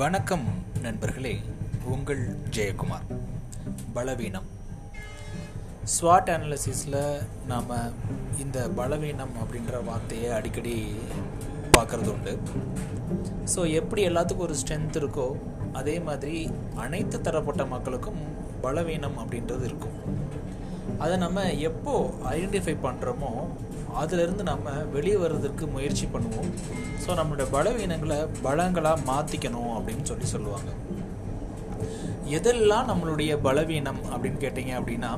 வணக்கம் நண்பர்களே உங்கள் ஜெயக்குமார். பலவீனம். ஸ்வாட் அனாலிசிஸில் நாம் இந்த பலவீனம் அப்படின்ற வார்த்தையை அடிக்கடி பார்க்குறது உண்டு. ஸோ எப்படி எல்லாத்துக்கும் ஒரு ஸ்ட்ரென்த் இருக்கோ அதே மாதிரி அனைத்து தரப்பட்ட மக்களுக்கும் பலவீனம் அப்படின்றது இருக்கும். அதை நம்ம எப்போ ஐடென்டிஃபை பண்ணுறோமோ அதிலிருந்து நம்ம வெளியே வர்றதுக்கு முயற்சி பண்ணுவோம். ஸோ நம்மளோட பலவீனங்களை பலங்களாக மாற்றிக்கணும் அப்படின்னு சொல்லி சொல்லுவாங்க. எதெல்லாம் நம்மளுடைய பலவீனம் அப்படின்னு கேட்டிங்க அப்படின்னா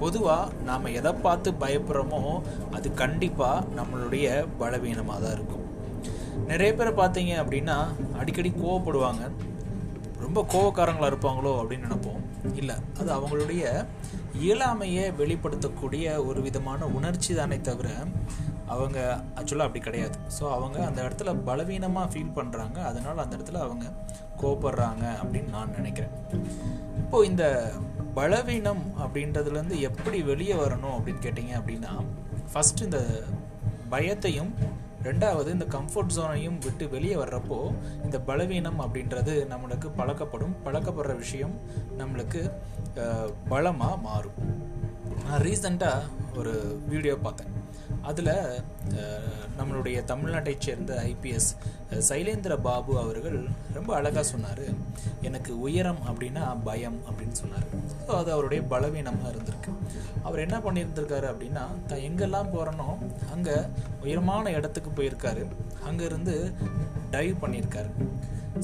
பொதுவாக நாம் எதை பார்த்து பயப்படுறோமோ அது கண்டிப்பாக நம்மளுடைய பலவீனமாக தான் இருக்கும். நிறைய பேர் பார்த்தீங்க அப்படின்னா அடிக்கடி கோவப்படுவாங்க. ரொம்ப கோவக்காரங்களாக இருப்பாங்களோ அப்படின்னு நினைப்போம். இல்லை. அது அவங்களுடைய இயலாமையை வெளிப்படுத்தக்கூடிய ஒரு விதமான உணர்ச்சி தானே தவிர அவங்க ஆக்சுவலாக அப்படி கிடையாது. ஸோ அவங்க அந்த இடத்துல பலவீனமாக ஃபீல் பண்ணுறாங்க அதனால் அந்த இடத்துல அவங்க கோபப்படுறாங்க அப்படின்னு நான் நினைக்கிறேன். இப்போது இந்த பலவீனம் அப்படின்றதுலேருந்து எப்படி வெளியே வரணும் அப்படின்னு கேட்டிங்க அப்படின்னா ஃபஸ்ட்டு இந்த பயத்தையும் ரெண்டாவது இந்த கம்ஃபர்ட் ஜோனையும் விட்டு வெளியே வர்றப்போ இந்த பலவீனம் அப்படின்றது நம்மளுக்கு பழக்கப்படும். பழக்கப்படுற விஷயம் நம்மளுக்கு பலமாக மாறும். நான் ரீசண்டாக ஒரு வீடியோ பார்த்தேன். அதில் நம்மளுடைய தமிழ்நாட்டை சேர்ந்த ஐபிஎஸ் சைலேந்திர பாபு அவர்கள் ரொம்ப அழகாக சொன்னார். எனக்கு உயரம் அப்படின்னா பயம் அப்படின்னு சொன்னார். ஸோ அது அவருடைய பலவீனமாக இருந்திருக்கு. அவர் என்ன பண்ணியிருந்திருக்காரு அப்படின்னா தான் எங்கெல்லாம் போகிறனோ அங்கே உயரமான இடத்துக்கு போயிருக்காரு. அங்கேருந்து டைவ் பண்ணியிருக்காரு.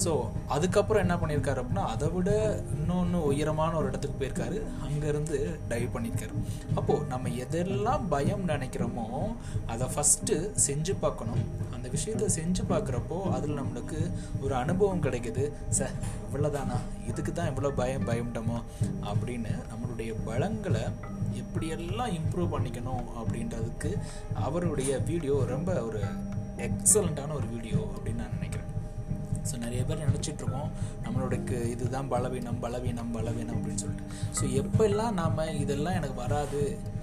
ஸோ அதுக்கப்புறம் என்ன பண்ணியிருக்காரு அப்படின்னா அதை விட இன்னொன்று உயரமான ஒரு இடத்துக்கு போயிருக்காரு. அங்கேருந்து டைவ் பண்ணியிருக்காரு. அப்போது நம்ம எதெல்லாம் பயம் நினைக்கிறோமோ அதை ஃபஸ்ட்டு செஞ்சு பார்க்கணும். அந்த விஷயத்த செஞ்சு பார்க்குறப்போ அதில் நம்மளுக்கு ஒரு அனுபவம் கிடைக்குது. ச இவ்வளோதானா இதுக்கு தான் இவ்வளோ பயம் பயம்டமோ? அப்படின்னு நம்மளுடைய பலங்களை எப்படியெல்லாம் இம்ப்ரூவ் பண்ணிக்கணும் அப்படின்றதுக்கு அவருடைய வீடியோ ரொம்ப ஒரு எக்ஸலண்ட்டான ஒரு வீடியோ அப்படின்னு நான் ஸோ நிறைய பேர் நினச்சிட்ருக்கோம் நம்மளோட இதுதான் பலவீனம் பலவீனம் பலவீனம் அப்படின்னு சொல்லிட்டு. ஸோ எப்பெல்லாம் நாம் இதெல்லாம் எனக்கு வராது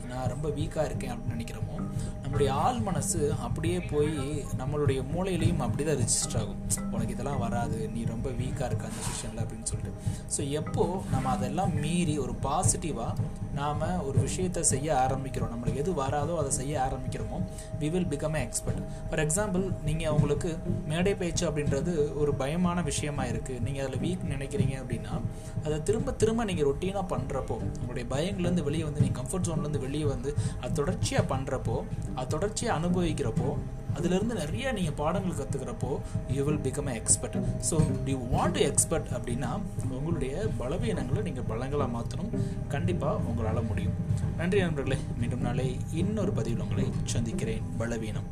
நான் ரொம்ப வீக்காக இருக்கேன் அப்படின்னு நினைக்கிறோமோ நம்முடைய ஆள் மனசு அப்படியே போய் நம்மளுடைய மூளையிலையும் அப்படி தான் ரிஜிஸ்டர் ஆகும். உனக்கு இதெல்லாம் வராது நீ ரொம்ப வீக்காக இருக்க அந்த செஷனில் அப்படின்னு சொல்லிட்டு. ஸோ எப்போ நம்ம அதெல்லாம் மீறி ஒரு பாசிட்டிவாக நாம் ஒரு விஷயத்தை செய்ய ஆரம்பிக்கிறோம் நம்மளுக்கு எது வராதோ அதை செய்ய ஆரம்பிக்கிறோமோ we will become a expert for example நீங்கள் உங்களுக்கு மேடை பேச்சு அப்படின்றது ஒரு பயமான விஷயமா இருக்குது நீங்கள் அதில் வீக் நினைக்கிறீங்க அப்படின்னா அதை திரும்ப திரும்ப நீங்கள் ரொட்டீனாக பண்ணுறப்போ உங்களுடைய பயங்கள்லேருந்து வெளியே வந்து நீங்கள் கம்ஃபர்ட் ஜோன்லேருந்து வெளியே வந்து அது தொடர்ச்சியாக பண்ணுறப்போ அது தொடர்ச்சியாக அனுபவிக்கிறப்போ அதுலேருந்து நிறைய நீங்கள் பாடங்கள் கற்றுக்கிறப்போ you will become a expert so you want to expert அப்படின்னா உங்களுடைய பலவீனங்களை நீங்கள் பலங்களாக மாற்றணும் கண்டிப்பாக உங்களால் முடியும். நன்றி நண்பர்களே. மீண்டும் நாளை இன்னொரு பதிவில் உங்களை சந்திக்கிறேன். பலவீனம்.